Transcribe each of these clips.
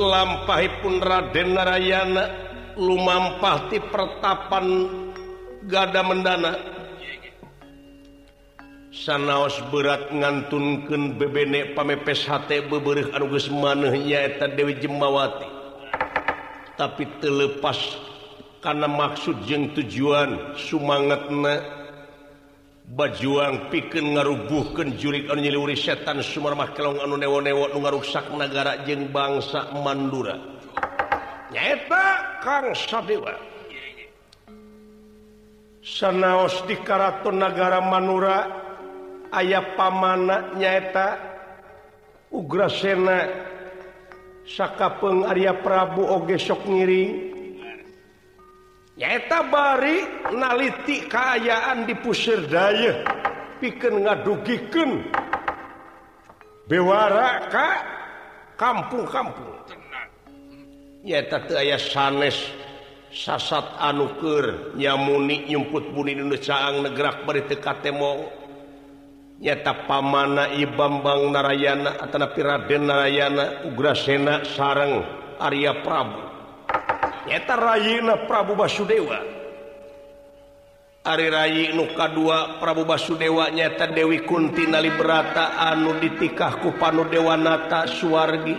lampahipun Raden Narayana lumampati pertapan gada mendana. Sanaos berat ngantunken bebenek pamepes H beberih anuges manehnya Dewi Jemawati. Tapi terlepas karena maksud yang tujuan sumangatna bajuang piken ngarubuhkan jurik anu setan Sumarmah kelong anu newo-newo nu ngaruksak negara jeng bangsa Mandura. nyata Kang Sadewa. Sanaos di karaton negara Manura ayah pamana nyaeta Ugrasena Sakapeung Arya Prabu oge sok ngiring nyaeta bari naliti keayaan di pusir daya. Piken ngadugiken bewara ka kampung-kampung. Nyata aya sanes sasat anuker nyamuni nyumput buni caang negerak bari tekatemong nyata pamana Ibambang Narayana Atanapi Raden Narayana Ugrasena sareng Arya Prabu. eta Rayina Prabu Basudewa. Ari Rayi Nuka 2 Prabu Basudewa nyata Dewi Kunti Nali berata anu ditikah ku Panu Dewanata Suwargi.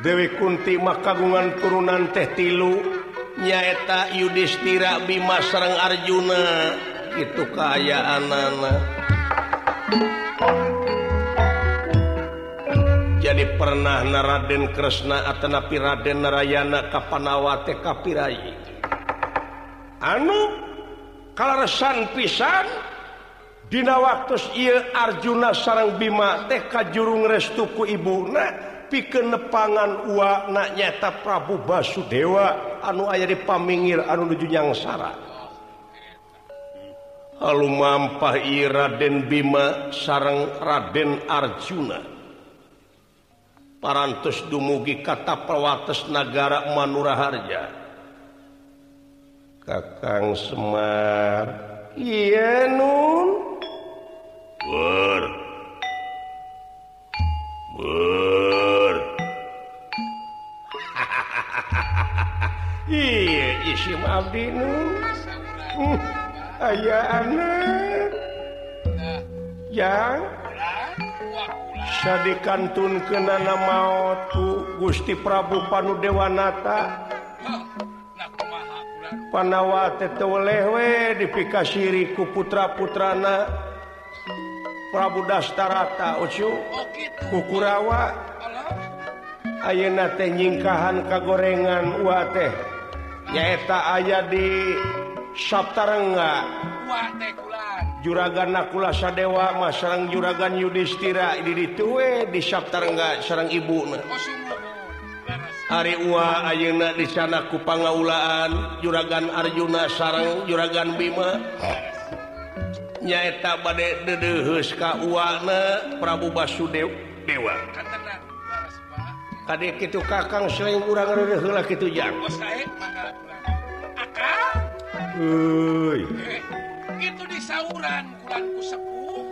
Dewi Kunti makagungan turunan teh tilu nyaeta Yudhistira Bima Serang Arjuna. Itu keayaan anak pernah Naraden Kresna Atanapi Raden Narayana Kapanawate Kapirai anu kalsan pisan Dina waktu ia Arjuna sarang Bima TK jurung restuku Ibuna piken nepangan uakna nyata Prabu Basudewa. Anu aya di pamingir anu nujunyang Sara Hal mampah Raden Bima sarang Raden Arjuna. parantos dumugi kata pewates negara Manuraharja. Kakang Semar iya nun? Ber. Ber. Iya isim abdi nun? Hm, Ayah anak eh. yang? sadikantun dikantun kenana mautku Gusti Prabu Panu Dewanata. Panawalehwe dipikasiri dipikasiriku putra-putrana. Prabu Dastarata Ucu kukurawa Ayeuna teh nyingkahan kagorengan wa teh. Nyaeta aya di Sabtarengga juragan nakula Sadewa Mas Serang juragan Yudhistira. Diri tuwe di Sabtarengga Serang Ibu Ari Uwa Ayeuna di sana kupangaulaan juragan Arjuna sarang juragan Bima. Nyaeta badai dedeheus ka uwana Prabu Basudew. Dewa. Kadek kitu kakang sering urang heula kitu jang? Euy. itu di sauran kulanku sepuh.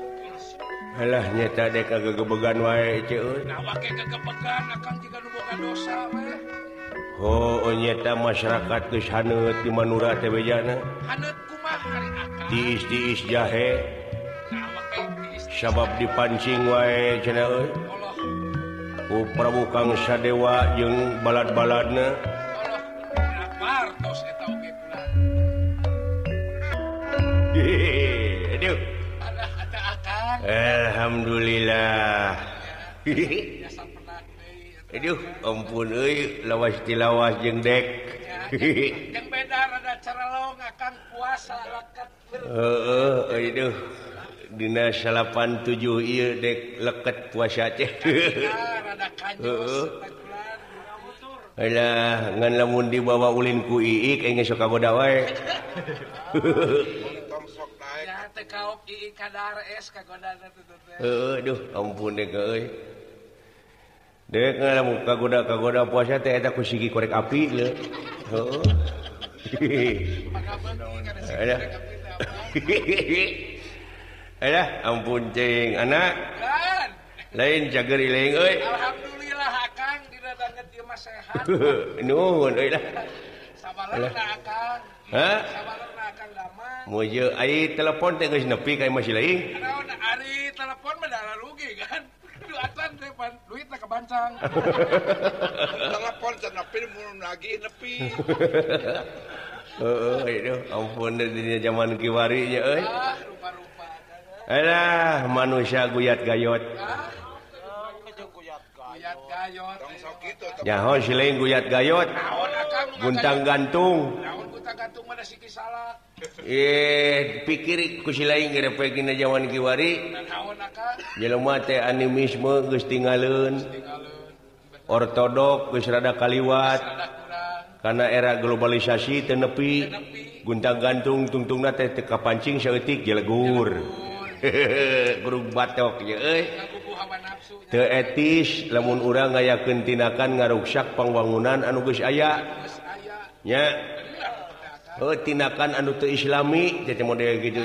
Alah nyata dek tadi kegebegan wae nah, kegebegan akan jika dosa weh. Oh, oh nyata masyarakat ke hanut di Manura tebe jana. Hanut kumah hari akan? Tiis tiis jahe. Sabab dipancing wae cek Allah Ku Prabu Kang Sadewa jeung balad-baladna Alhamdulillah Aduh ampun euy lawas tilawas jeung dek. Yang beda rada cara laung akan puasa leket. Heeh, aduh. Dina salapan tujuh ieu dek leket puasa teh. Rada kanjos. Alah, ngan lamun dibawa ulin ku iik engge sok kagoda wae. Aduh ampun kagoda kagoda puasa teh eta ku sigi korek api le. Heeh. Ada ampun cing anak. Lain jageri lain euy. Alhamdulillah akang didadangeun ieu mah sehat. Nuhun euy lah. Sabalah akang. Hah? Sabalah Muju ai telepon nepi kayak masih lain. Telepon mah rugi kan. Duit kebancang. telepon lagi nepi. Ampun zaman kiwarinya Alah, manusia guyat gayot. Ah. Yaho siling guyat gayot. Guntang gantung. Eh pikir ku lain gerepegina jawan kiwari. Jelema animisme geus tinggalun Ortodok geus kaliwat. Karena era globalisasi tenepi Guntang gantung tungtung teh teka pancing saeutik jelegur batok etis namun urang yakin tinakan ngaruksak pengwangunan anuges ayanya oh, tindakan anu tuh Islami jadi model gitu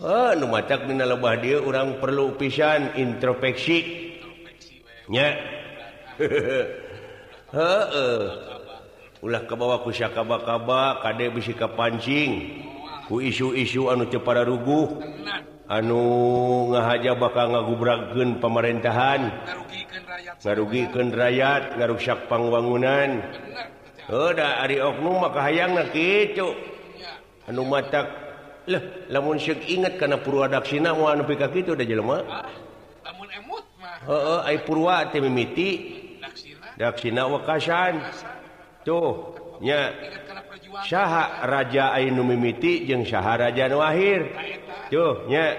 oh, lebah dia orang perlu pisan introspeksinya eh. ulah ke bawah kusya ka-kaba Kadek bisika pancing ku isu-isu anu cepada ruguh anu ngahaja bakal ngagubragen pemerintahan. Ngarugikan rakyat. Ngaruksak pangwangunan. Udah Ari oknum maka hayang gitu anu mata lah lamun syek ingat karena purwadaksina mau anu pika gitu udah jelma purwa mimiti. Daksina. Wakasan. Tuhnya Syah Raja Ainu mimiti jeung Syaharaja Wahir tuhnya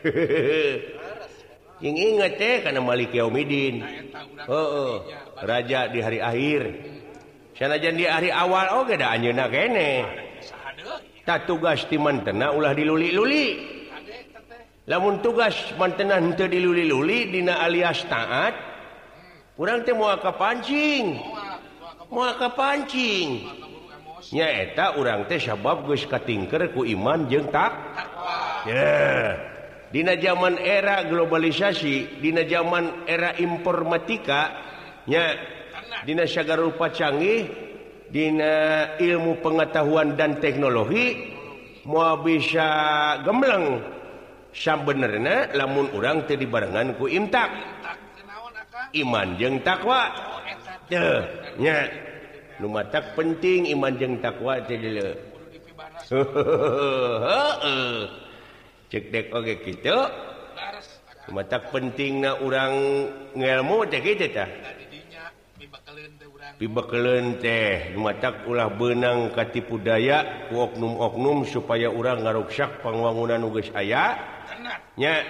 ingat karena Malik Yaumidin. Oh, Raja di hari akhir sanajan di hari awal oh, Oke ada Anjuna kene. Tak tugas di mantena ulah diluli-luli. Namun tugas mantenan untuk diluli-luli Dina alias taat kurang temu pancing muaka pancing nyaeta urang teh sabab geus katingker ku iman jeung tak yeah. dina zaman era globalisasi dina zaman era informatika nya dina sagarupa canggih dina ilmu pengetahuan dan teknologi mau bisa gembleng sambenerna lamun urang teh dibarengan ku imtak iman jeung takwa yeah. nya lumatak penting iman jeng takwa cekdek oke gitu tak penting na orang ngelmu teh gitu tah. Pibakelen teh. Ulah benang katipu daya ku oknum-oknum supaya orang ngaruksak pangwangunan nuges ayah nya.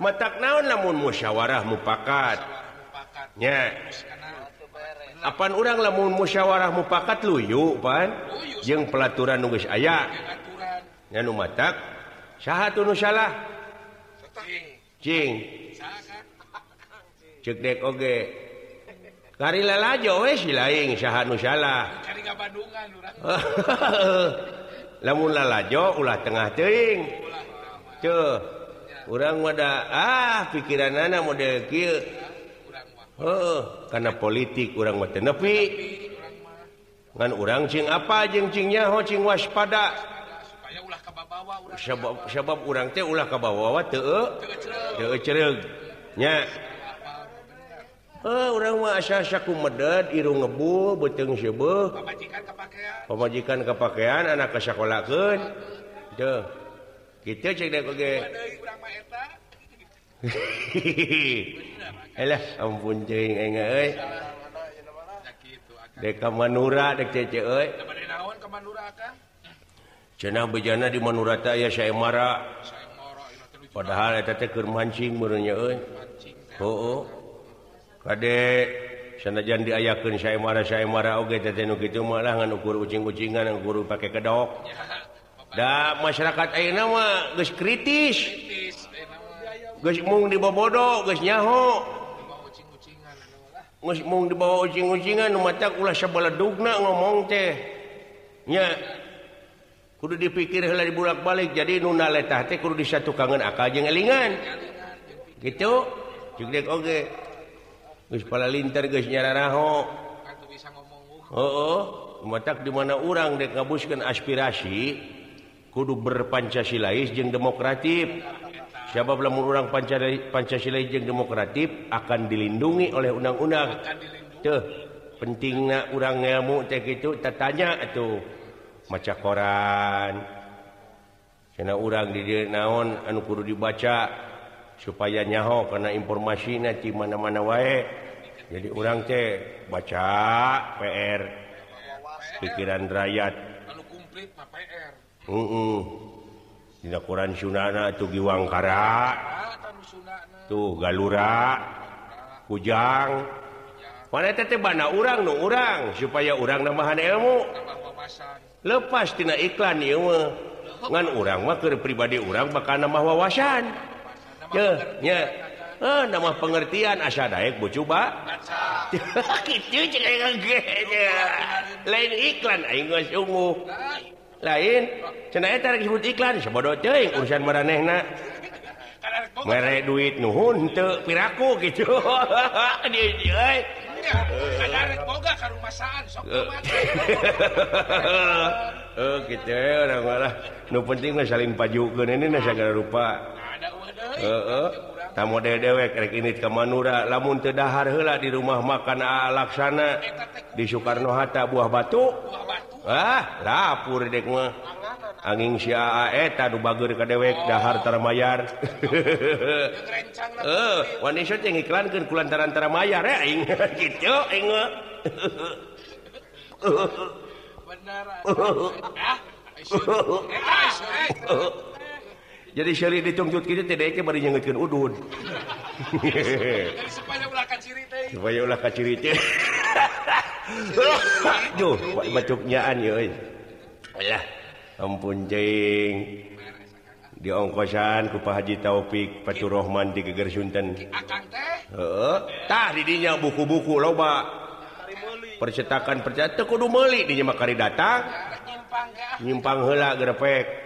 Matak naon namun musyawarah mupakat? Nya. apaan orang lamun musyawarah mufakat luyu pan? Jeung pelaturan nugus aya. Nganu matak? Saha tunu salah? Cing. Cek dek oge. Kari lalajo we si lain saha salah. Lamun lalajo ulah tengah teing teu urang wada ah pikiran anak model kieu Oh, karena politik orang nepi. Dengan orang Cing apa jengcingnya hocing waspada. Sebab sebab orang teh ulah kabawawa teu teu cereugnya Oh, orang mah asa saku medad irung ngebu beteng sebeuh pamajikan kepakean anak ke sakolakeun teu. Kita cek dek oge. ampun Manura dek cece, eh. Cenah bejana di Manurata ya saya marah padahal mancing menurutnya oh, oh. Kadek sanajan diayakan saya marah saya marah oke okay, gitu ngan ukur ucing-ucingan ngan guru pakai kedok Da, masyarakat air nama guys kritis mung dibobodo nyaho. Mung dibawa ucing-ucingan mata ulah sebelah dugna ngomong tehnya kudu dipikir lah dibulak-balik jadi nuna letah teh kudu di satu kangen akal jeung elingan. Gitu jeung oge. Geus pala linter geus nyararaho. Heeh mata di mana urang dek ngabuskeun aspirasi kudu berpancasilais jeung demokratif siapa belum orang Pancasila, Pancasila jeung demokratif akan dilindungi oleh undang-undang. Pentingnya orang ilmu teh gitu tatanya atau maca koran karena orang di naon anu kudu dibaca supaya nyaho karena informasi nanti mana-mana wae. Jadi orang teh baca PR pikiran rakyat. Uh -uh. tidak Quran Sunana tuh Giwangkara tuh Galura Kujang. Mana orang orang supaya orang nambahan ilmu. Lepas tina iklan ilmu dengan orang mah ke pribadi orang bakal nama wawasan. Ya ya eh, nama pengertian asa daek bu coba gitu lain iklan aing sungguh lain disebut iklan sebodoh urusan meeh mere duit nuhun piraku gitu. Eh. Oh, eh, penting saling paju rupa. tamu de dewek rek ini ke Manura. Lamun tedahar hela di rumah makan alaksana di Soekarno Hatta buah batu. Ah lapur dek mah. Angin si eta du bager ka dewek dahar taramayar eh wani shot yang iklankeun kulantaran taramayar ya eh, aing. Kitu aing benar ah. Eh, ah, jadi seri dituntut kita tidak baru nyengetkan udun. Supaya ulah kaciri teh supaya ulah kaciri teh duh bacuknyaan ya alah ampun jeng. Di ongkosan ku Haji Taufik Pacu Rohman di Geger Sunten. Heeh. Tah didinya buku-buku loba. Percetakan percetakan kudu meuli dinya makari datang. Nyimpang heula grepek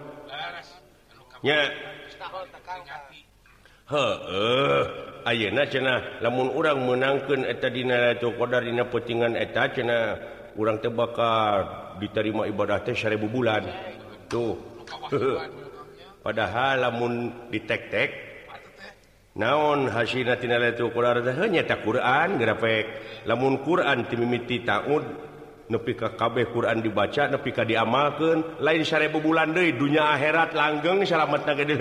namun orang menangkan etadinadina petingan eta cena orang terbakar diterima ibadah teh seribu bulan tuh padahal lamun ditek-tek naon hasilnya tak Quran grafik lamun Quran timimiti taun nepi ke KB Quran dibaca nepi ka diamalkan lain syare bulan deui dunia akhirat langgeng salametna ge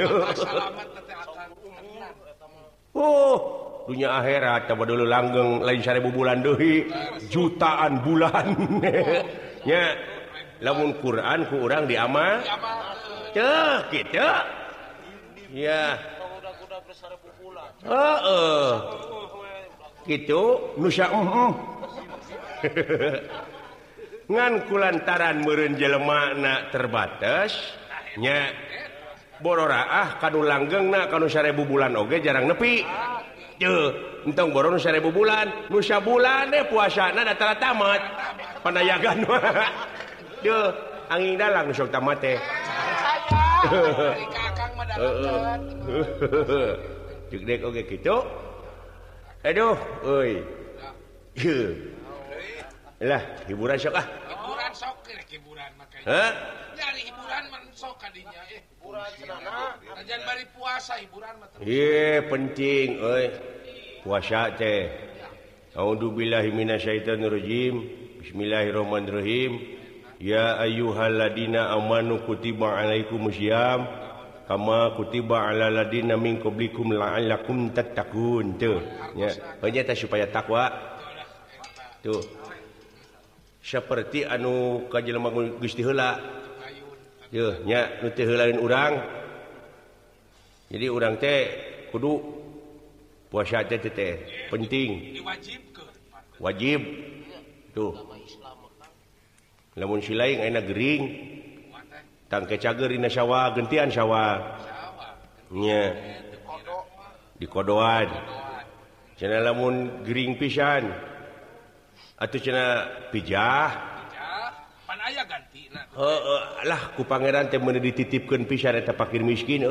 Oh, dunia akhirat coba dulu langgeng lain syare bulan deui jutaan bulan. ya, lamun Quran ku urang diamal. Cek gitu. Ya. Heeh. Gitu, nusa. nganku lantaran meren jelemakna terbatasnya borora ah kadu langgeng na kalau seribu bulan oge jarang nepi. Entong boro seribu bulan nusa bulan deh puasa na datara tamat. Pandayagan Duh, angin dalang sok tamat teh. Cek dek oge gitu. Aduh, oi. lah hiburan sok ah hiburan sok hiburan makanya. Nyari hiburan mensok kadinya eh. Hiburan bari puasa hiburan mah iya penting euy puasa teh. A'udzubillahi minasyaitonirrajim. Bismillahirrahmanirrahim. Ya ayyuhalladzina amanu kutiba alaikumusiyam kama kutiba ala ladina min qablikum la'allakum tattaqun. Tuh ya. Hanya supaya takwa. Eh, Tuh. seperti anu kajjelemangun Gustihulanya lain urang. Jadi urang teh kudu puasa teh penting. Wajib. Tuh. Namun silain enak Gering tangke cagerina sawwa gentian Syawanya di kodoan. Channel lamun Gering pisan. atuh cena pijah. Lah. Ku Pangeran temen dititipkan pisaneta pakir miskin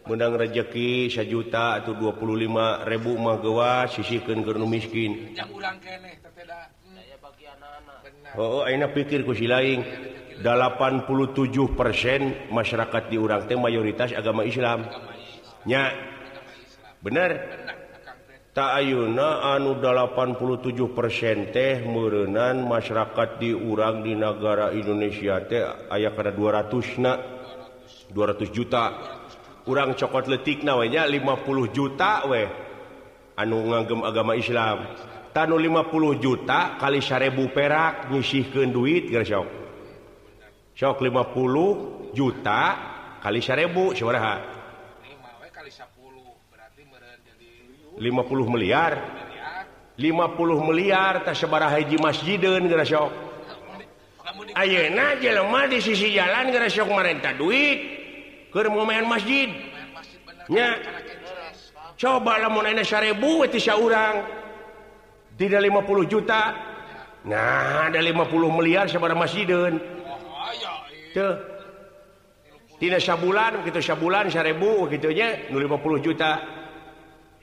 menang rezeki satu juta atau 25.000 mahwa sisikan gernu miskin. Oh enak pikir kusi lain 87% masyarakat di urang teh mayoritas agama Islamnya bener? tak Auna anu 87 persen teh merenan masyarakat diurang di negara Indonesia teh aya karena 200 na 200 juta. Kurang cokot letik nawanya 50 juta weh anu ngagem agama Islam. Tanu 50 juta kali sarebu perak nyisihkan duit sok. Sok 50 juta kali sarebu seoraraha 50 miliar 50 miliar tersebar Haji masjidun gerasok Ayeuna jelema di sisi jalan gerasok merentah duit. Ke momen masjid. Nya. Coba lamun orang tidak 50 juta. Nah ada 50 miliar sebar masjidun tidak sabulan begitu sabulan sarebu gitunya 50 juta.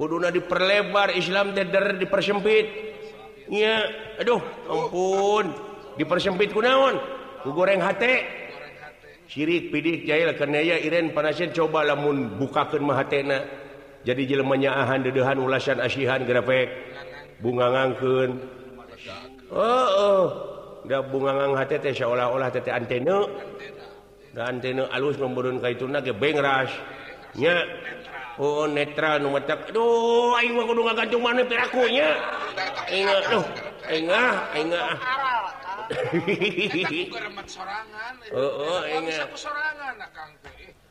kuduna diperlebar Islam deder dipersempitnya Aduh ampun. Dipersempit kunaon? Ku goreng H sirik pidik jahil karena Iren panasin coba lamun bukakan mahatena jadi jelemanya ahan dedehan ulasan asihan grafik bunga ngangken oh, oh. da bunga ngang bungangang teh seolah-olah tete antena. Da antena alus memburun kaitun lagi bengras nya Oh netral Aduh gantung mana pirakunya ah, Aduh Engah Engah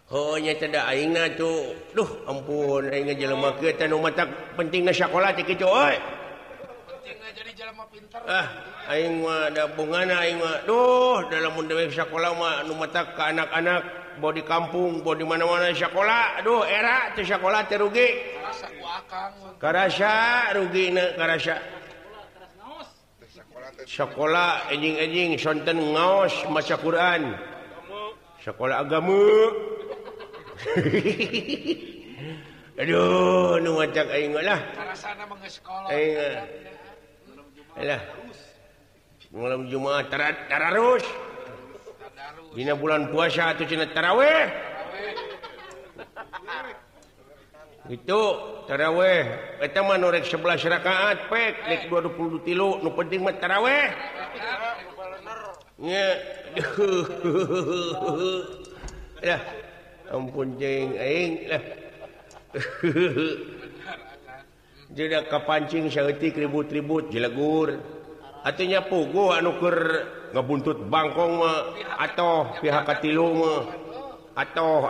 Ohnya tidak aing tuh ah. eh. oh, Duh ampun aing jelema eh. ke tanu matak penting na sekolah cek itu oi. Jadi jelema pinter. Ah aing mah da aing mah. Duh dalam mun dewe sekolah mah nu matak ka anak-anak. mau di kampung mau di mana-mana sekolah Aduh era tuh sekolah terugi karasa rugi sekolah anjing-anjing sonten ngaos maca Quran. Sekolah agama Aduh nu macam aing lah. Aing. Malam Jumat tarat tararus. Dina bulan puasa atau Cina taraweh. Itu taraweh. Norek 11 rakaat pek. Lek 20 tilu nu penting mah taraweh. Nya lah ampun jeng aing lah. Jadi kapancing saeutik ribut-ribut jelegur artinya pugu anu keur ngebuntut Bangkong atau pihak katilu atau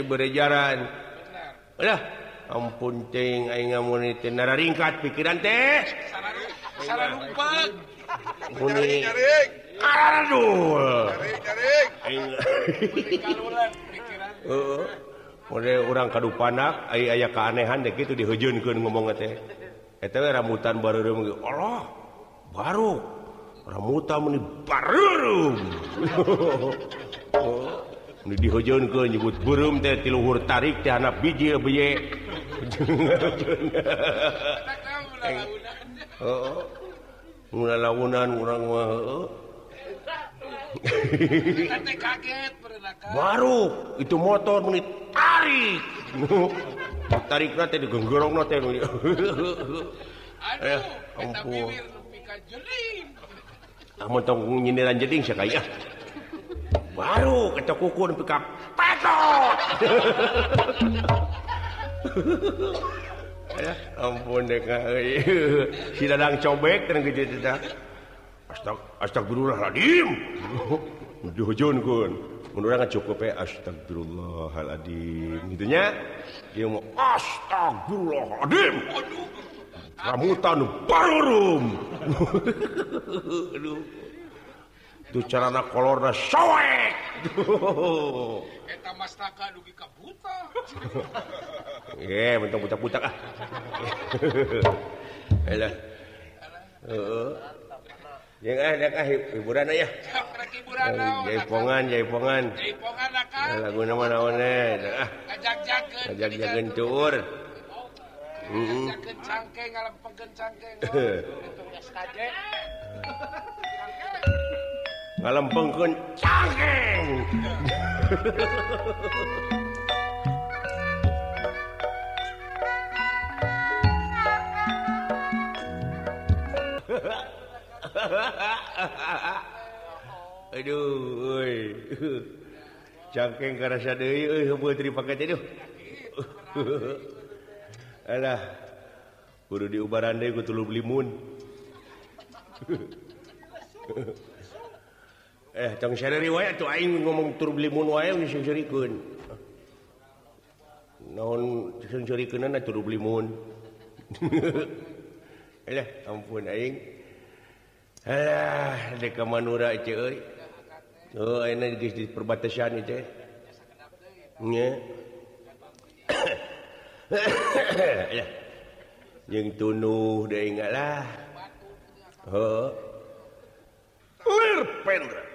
diberejaran udah ampunting ringkat pikiran teh. Orang kadu panak aya aya keanehan dek itu dihujunkan ngomong teh. Itu rambutan baru Allah baru. dihujun ke nyebut burung teh tiluhur tarik teh anak biji biye oh mula launan orang mah baru itu motor menit tarik. Tarik nanti digenggorong nanti eh ampun. namun tonggung nyindiran jeding saya kaya baru kata kuku pikap patot! Ampun deh si dadang cobek dan gitu gitu astag astagfirullahaladzim. Dihujun kun. Menurut cukup ya astagfirullahaladzim. Gitunya dia mau astagfirullahaladzim. Aduh rambutan baru itu carana kolor butak-butak hiburan ya? Eh, jaipongan jaipongan. Lagu nama-naon tur ngalam pengken eh. cangkeng aduh cangkeng karena sadari euy heubeut pakai teh Alah kudu diubaran deh gue tulu belimun. eh, tong sadari wae atuh aing ngomong tulu belimun wae geus sungsurikeun. Naon sungsurikeunna tulu belimun. Alah, ampun aing. Alah, dek ka manura ce euy. Oh, ayeuna geus di perbatasan ieu teh. Nya. yang tunuh deh ingatlah. Oh. Lir pendra.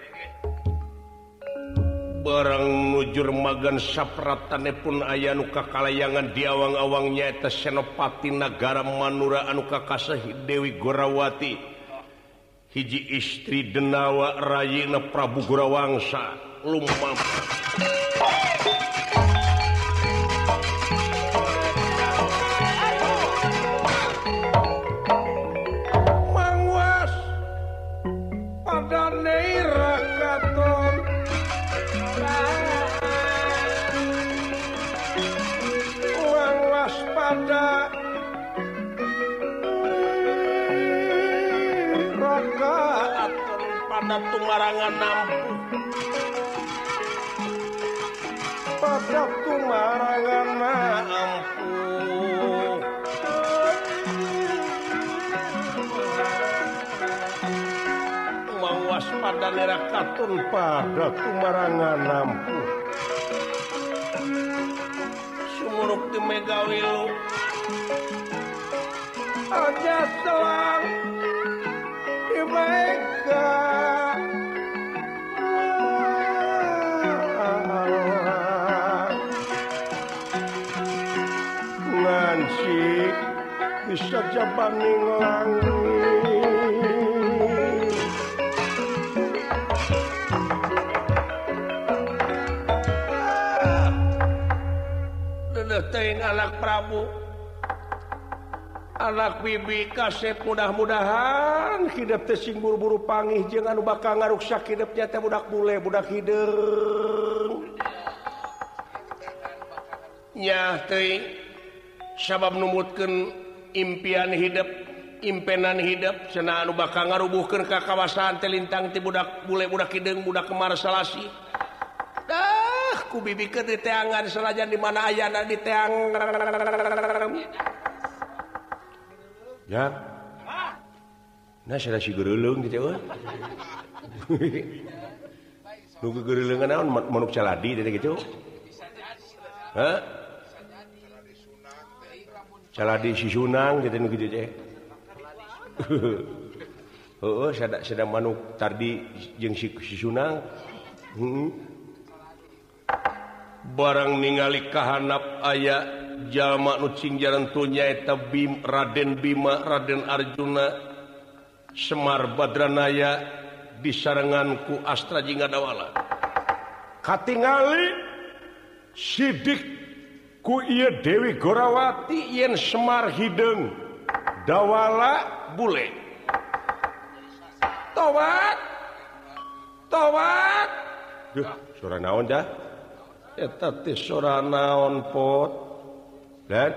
barang nujur magan sapratane pun aya nuka kalayangan diawang-awang nyaeta senopati negara Manura anuka Kasih Dewi Gorawati hiji istri denawa Rayina Prabu Gorawangsa lumam pada tumarangan nampu Pada tumarangan nampu Uang waspada nera katon pada tumarangan nampu Sumuruk di Megawilu Aja selang di Mega jabaning langit Dedetein anak Prabu. Anak bibi kasep mudah-mudahan hidup tesing buru-buru pangih. Jangan bakal ngaruksak hidupnya teh budak bule budak hider. Nya teh sabab numutkan impian hidup impenan hidup senaan bakal ngarubuhkan ke kawasan telintang ti budak bule budak hidung budak kemar salasi. Dah ku bibi ke di teangan selajan di mana ayana di teang. Ya. Nah salasi gereulung di teh nu gereulungan naon? Manuk caladi teh gitu. Hah? salah di Sunang gitu gitu deh oh sedang sedang manuk tadi jeng si, si Sunang hmm. barang ningali kahanap ayah jalma nucing jalan tunya eta bim Raden Bima Raden Arjuna Semar Badranaya di saranganku Astra Jinggadawala. Katingali sidik ku Dewi Gorawati yen Semar Hideng. Dawala bule. Tobat tobat Duh, suara naon dah? Eta teh suara naon pot? Dan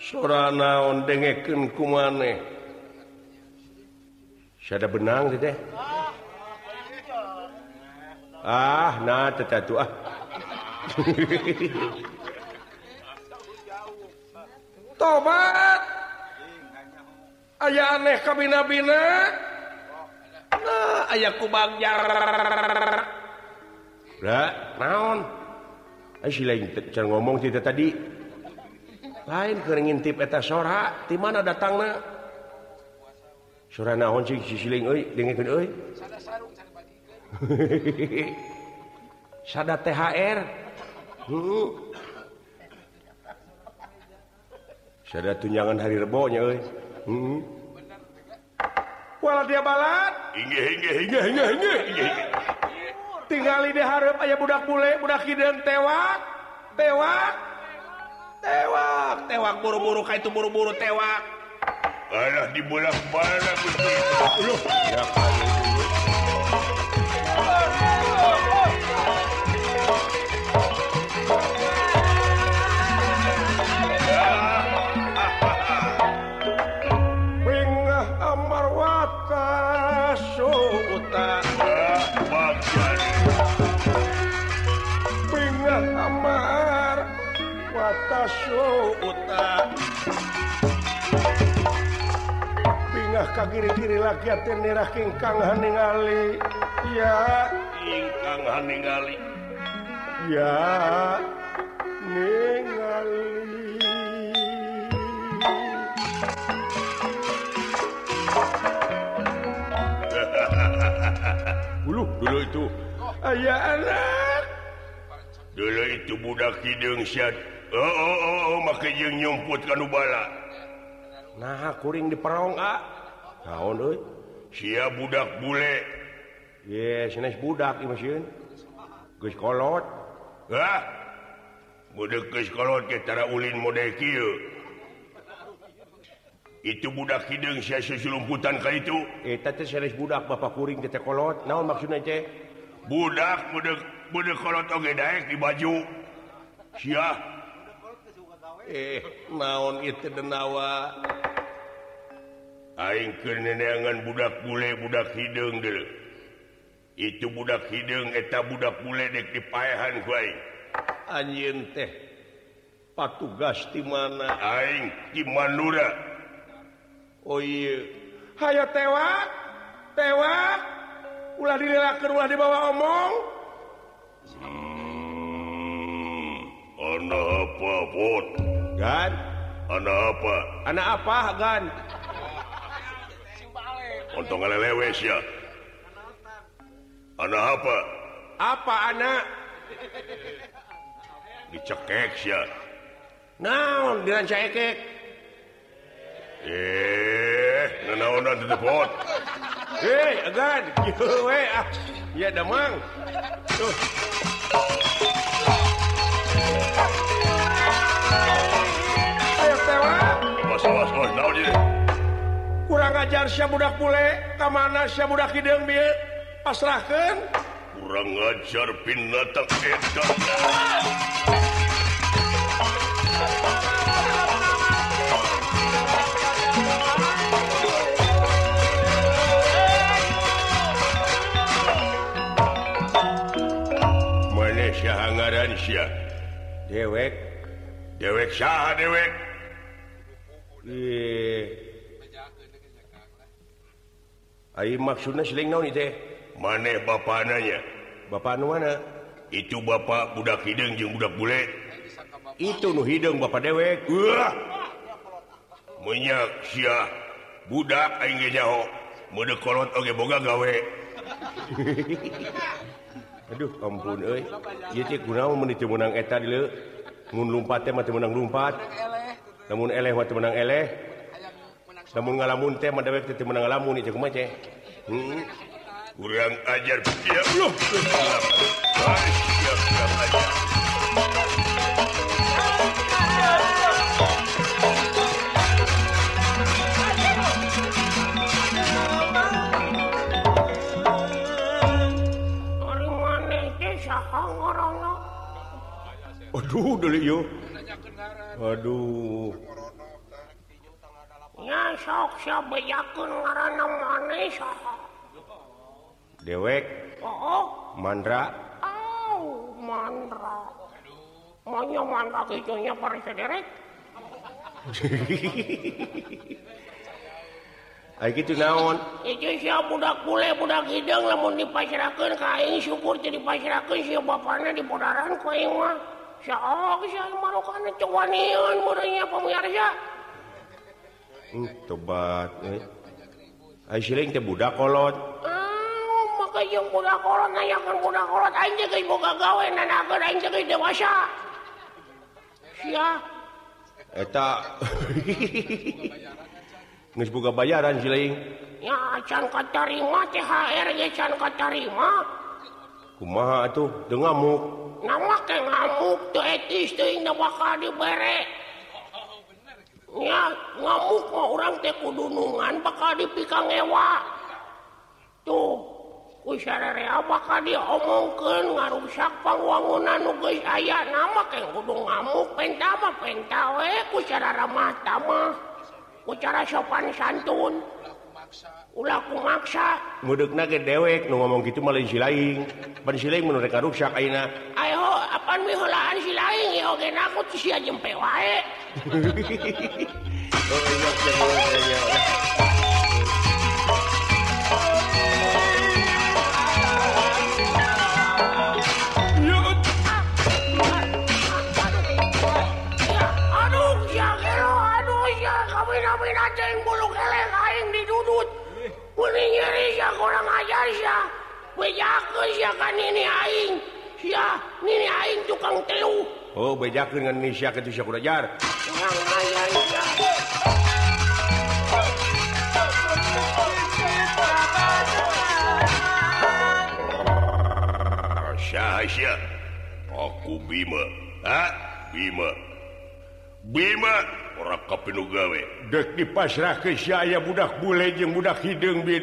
suara naon dengekeun ku maneh sada benang deh ah nah tetatu ah. tobat. Ayaah aneh kabina-bina. Nah, aya kubang eh, naon? Si lain ngomong tidak tadi. Lain keringin tip eta sora di mana datang sora naon sih sing sisiling euy dengekeun euy? Sada THR heeh. ada tunjangan hari rebonya hmm. dia balat. Tinggal diharap aya budak bule budak hidden tewak tewak tewak. Tewak buru-buru kayak itu buru-buru tewak. Allah dibolak-balik kagiri-kiri lakiatirah Kingkang haningali. Ya. Ingkang haningali. Ya. Ningali. Dulu dulu itu. Ayah anak. Dulu itu budak hidung syad oh, oh, oh, oh. makanya nyumput kanu bala. Nah kuring di perong ah. naon si budak bule. Yes, budak kolot. Hah? budak kolot kita ulin modekil itu budak hidung siasulumputan Ka itu. E, budak Bapak kuring Bapakkuring kolot. Naon nah, budak budak budak kolot oge daek di baju. Syiah eh naon itu denawa? Aing keneangan budak bule budak hidung dulu. Itu budak hidung eta budak bule dek buledek dipahan anjin teh patugas di mana? Aing di Manura Oh iya. Hayo tewak tewak ulah dilak ulah dibawa omong. Hmm, anak apa pot Gan. anak apa? Anak apa Gan? untung lewes ya. Anak apa? Apa anak? Dicekek ya. Naon dirancakek eh nanaonan di pot eh agan ah. ya demang tuh. ngajar Sy budak pule kamana Sy budak hidung pasrahkan kurang ngajar binatang edan. Syahanggaran Syah dewek. Dewek Syah dewek? Iye. maksudnya maneh Bapak Bapak mana itu Bapak budak hidung budak bule. Itu nu hidung Bapak dewek. Menyak si budak jauh mudakolot Oke boga gawe. Aduh ampun menang menang lumpat menang lumpat. Namun eleh menang eleh. namun ngalamun teh mendewek teh menang ngalamun ieu kumaha teh hmm? kurang ajar ya belum Aduh, dulu yuk. Aduh. nya sok beyakin ngaran maneh dewek. Oh mandra. Oh mandra. Maunya mandra kitunya paris derek. Ayo gitu naon? Itu siap budak bule budak hidang namun dipasirakan kain syukur jadi pasirakan siap bapaknya di bodaran kain mah. Siap oh, siap marukan cewanian mudahnya pemirsa tobat eh. siling teh budak kolot. Ah, oh, Maka yang budak kolot na budak kolot aja ke ibu gagawe na nagar aja dewasa. Sia eta. Geus boga bayaran siling ya can katarima THR ge can katarima. Kumaha atuh teu ngamuk. Namak teh ngamuk teu etis teu indah bakal dibere. ngamuk mah orang teh kudunungan bakal dipikang ewa. Tuh ku kusyararea ah, bakal diomongkeun ngarusak pangwangunan nu geus aya. Nama ke kudu ngamuk penta mah penta we kusyarara mata mah kucara sopan santun. Ulah ku maksa. Mudekna ge dewek nu ngomong kitu gitu malah silaing. Pan silaing rek ngarusak ayeuna. Ayo apan mihola aku jempe wae kurang ajar ya we ya ke siakan ini aing ya ini aing tukang teu Oh bejak dengan Indonesia ke Indonesia Kudajar. Syahsya. Aku Bima. Ha? Bima. Bima orang kapinugawe. Dek dipasrah ke syaya budak bule jeung budak hidung bieu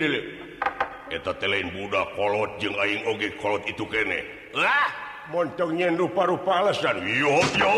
Eta teh lain budak kolot jeung aing oge kolot itu kene. Lah, montongnya lupa-rupa alasan. Yo yo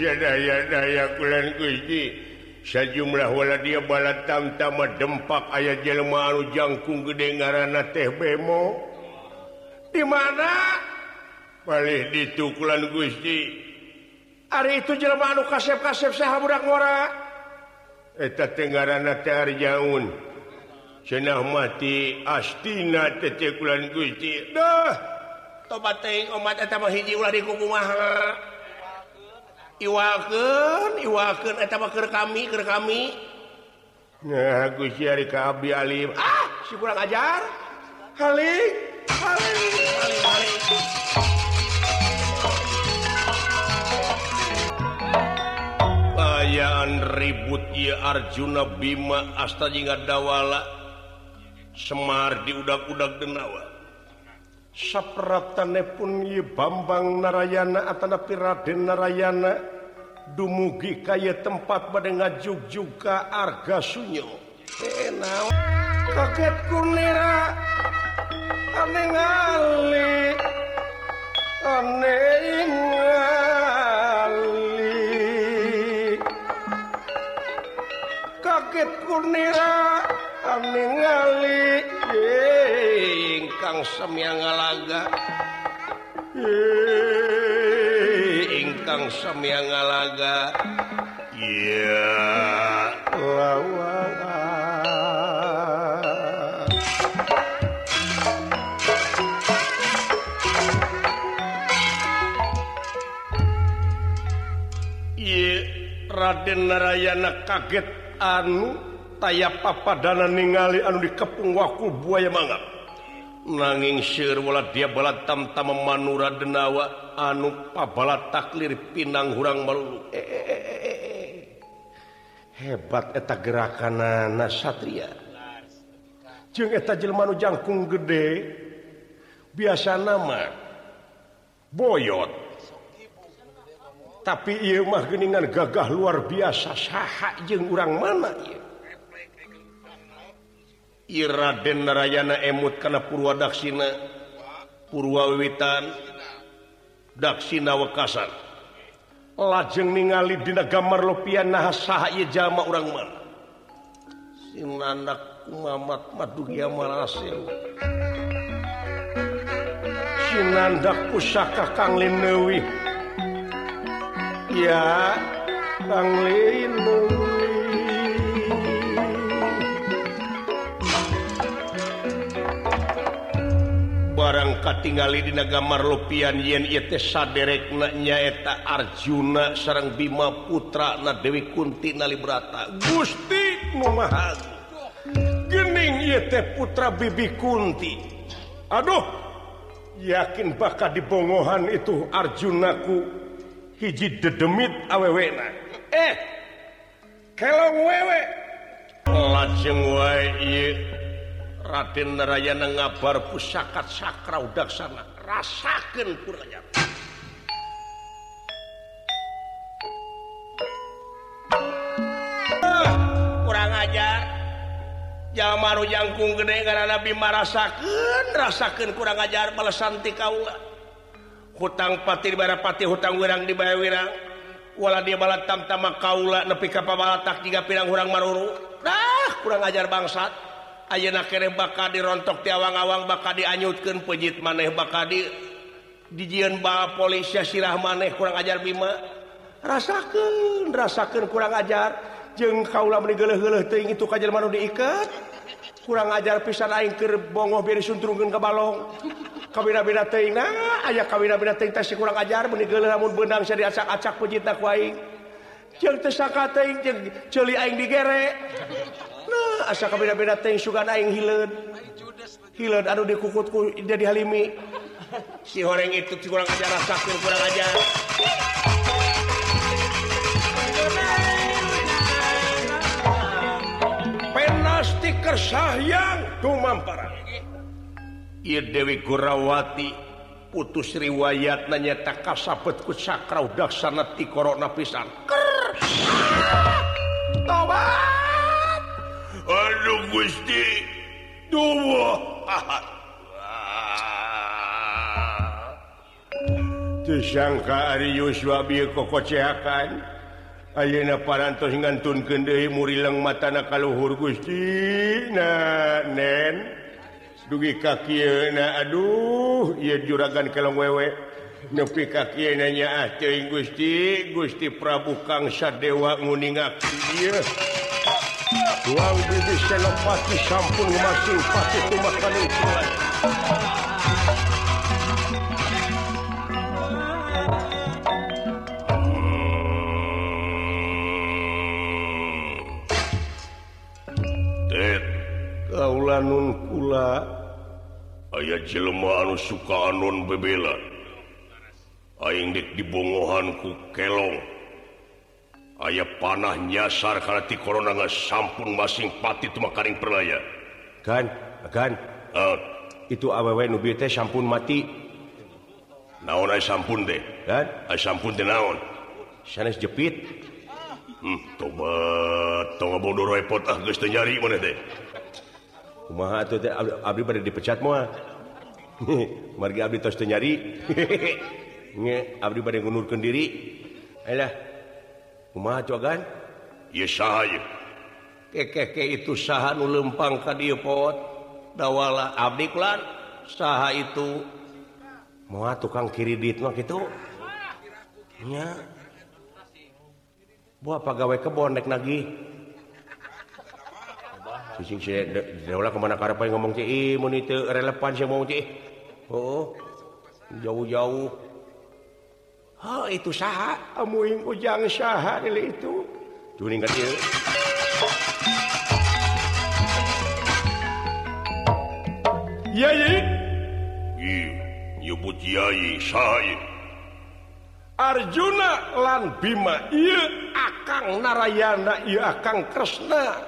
daya-daya kulanji sajumlahwala dia bala tamtama dempak ayat jelmaan jangkung gede ngaranana teh bemo. Di mana? Balik ditukulan Gusti hari itu jelmaan kasep-kasep saha budak ngora. Eta Tenggarana teh Jaun. Cenah mati astina tetekulan Gusti dah tobat teuing omat eta mah hiji ulah di kumaha Iwaken Iwaken kami ke kami. Nah, Alim. Ah, si kurang ajar. Haling, haling, haling, haling. Ayaan ribut ya Arjuna Bima Asta jingga dawala Semar di udak-udak denawa. sapratane pun y Bambang Narayana Atanapi Raden Narayana dumugi kaya tempat pada ngajug juga Arga Sunyo. Eh, Enak kaget kunira aneh ngali aneh ngali kaget kunira aneh ngali. sangsem semiangalaga, ngalaga ingkang semiangalaga, iya lawa Raden Narayana kaget anu taya papadana ningali anu dikepung wakul buaya mangap. nanging sirwala dia bala tamta memanura denawa anu pabala taklir pinang hurang malu. E, e, e, hebat eta gerakan Satria jeung eta jelmanu jangkung gede biasa nama boyot. Tapi ia mah geningan gagah luar biasa saha jeng urang mana ieu? Iraden Narayana emut karena Purwadaksina Purwawitan Daksina Wekasan. Lajeng ningali Dina gambar lopian nah jama orang mana sinanak Muhammad Madugia Malasil Sinandak pusaka Kang Linewi Ya Kang Linewi barang katingali di Nagamar Lopian yen saderek nanyaeta Arjuna sarang Bima Putra na Dewi Kunti nalibrata Gusti Gening yete putra Bibi Kunti. Aduh yakin bakal dibongohan itu Arjunaku hiji dedemit awewena. Eh Kelong wewe. Lajeng wae Raden Narayana ngabar pusakat sakra udaksana. Rasakan puranya kurang ajar. Jamaru jangkung gede karena Nabi marasakan rasakan kurang ajar balasan ti kaula. Hutang pati di pati hutang wirang di baya wirang. Wala dia balat tam tama kaula nepi kapabaltak jika pirang hurang maruru. Dah kurang ajar bangsat. Ayeuna kere baka dirontok tiawang-awang baka dianyutkan pejit maneh baka di dijian ba polisi sirah maneh kurang ajar Bima. Rasakan rasakan kurang ajar. Jeng kaulah menigeleheleh teuing itu kajar manu diikat. Kurang ajar pisan aing keur bongoh beri suntrungkeun ka balong. Kabina-bina teuing aya kabina-bina teuing teh kurang ajar menigeleuleuh lamun beundang sia diacak-acak pejitna ku aing. Jeung teu saka jeung ceuli aing digere nah asa kabeda-beda teh sugan aing hileud hileud anu dikukutku jadi halimi si horeng itu si kurang ajar sakit kurang ajar pena stiker sayang dumamparan Iya Dewi Gurawati putus riwayat nanya tak kasabet ku sakrau daksana ti korona pisan. Ker. Ah! Tobat. Aduh Gusti Duh Tusangka Ari Yuswa bieu kokoceakan Ayeuna parantos ngantunkeun deui murileng matana kaluhur Gusti na nen. Dugi ka na aduh ieu juragan kelong wewe. Nepi ka kieuna nya ah Gusti. Gusti Prabu Kang Sadewa nguningak ieu Uang biji senopati sampun masing pasti tumakan itu. Kaula nun kula aya jelema anu suka anon bebela aing dek dibongohan ku kelong. ayaah panah nyasar karena korona nggak sampun masing pati itu makaning perlaya. Kan? Kan? Uh, itu awewe nubi teh sampun mati. Naon ay sampun deh? Kan? Ay sampun teh naon? Sanes jepit. Hmm tobat. Tong bodoh repot ah geus teu nyari mana teh kumaha atuh teh abdi bade dipecat moal margi abdi tos teu nyari. Nge abdi bade ngundurkeun diri. Alah cogan? Kekeke itu sah nulempang ka pot. Dawala Ablan saha itu. Mua tukang kiri ditmak itunya buah pegawai kebonek lagi kemana ngomong relevan mau oh jauh-jauh. Oh, itu sah amuing ujang sah dili itu. Tuning kecil Yai nyebut Yai saya Arjuna lan Bima iya akang Narayana iya akang Krishna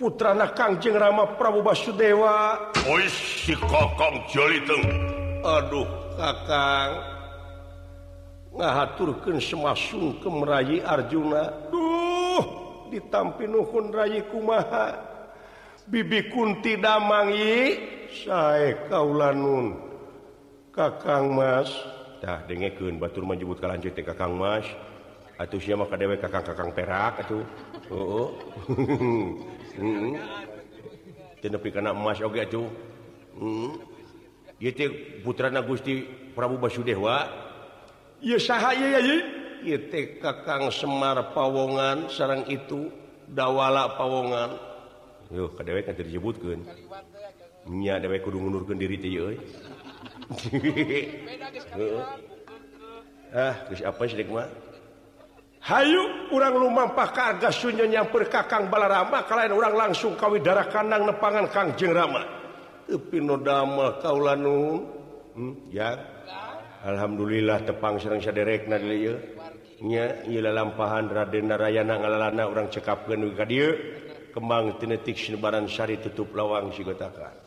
putrana Kangjeng Rama Prabu Basudewa. Oi si kakang Jaliteng Aduh kakang. ngahaturkan semasung ke merayi Arjuna. Duh! Ditampin Nuhun Rayi kumaha? Bibi Kunti damangi saya kaulanun. Kakang Mas. Dah dengekeun. Batur menyebut ka lanjut Kakang Mas. Atuh sia maka dewe kakang-kakang perak atuh. Heeh. Heeh teu nepi kana emas oge atuh. Heeh ieu teh putrana Gusti Prabu Basudewa. Kakang Semar Pawongan sarang itu dawala Pawongan. Disebutkanweknurkan diri ah apa Hayu orang lumampah kearga sunnya nyamper kakang balarama kalian orang langsung kawi darah kandang nepangan Kang Jengrama tapi nodama kaulanun hmm, ya. Alhamdulillah tepang Serang sadereknya lampahan Raden Narayana ngalalana orang cekap kembang genetik Sebaran Syari tutup lawang Sigotaka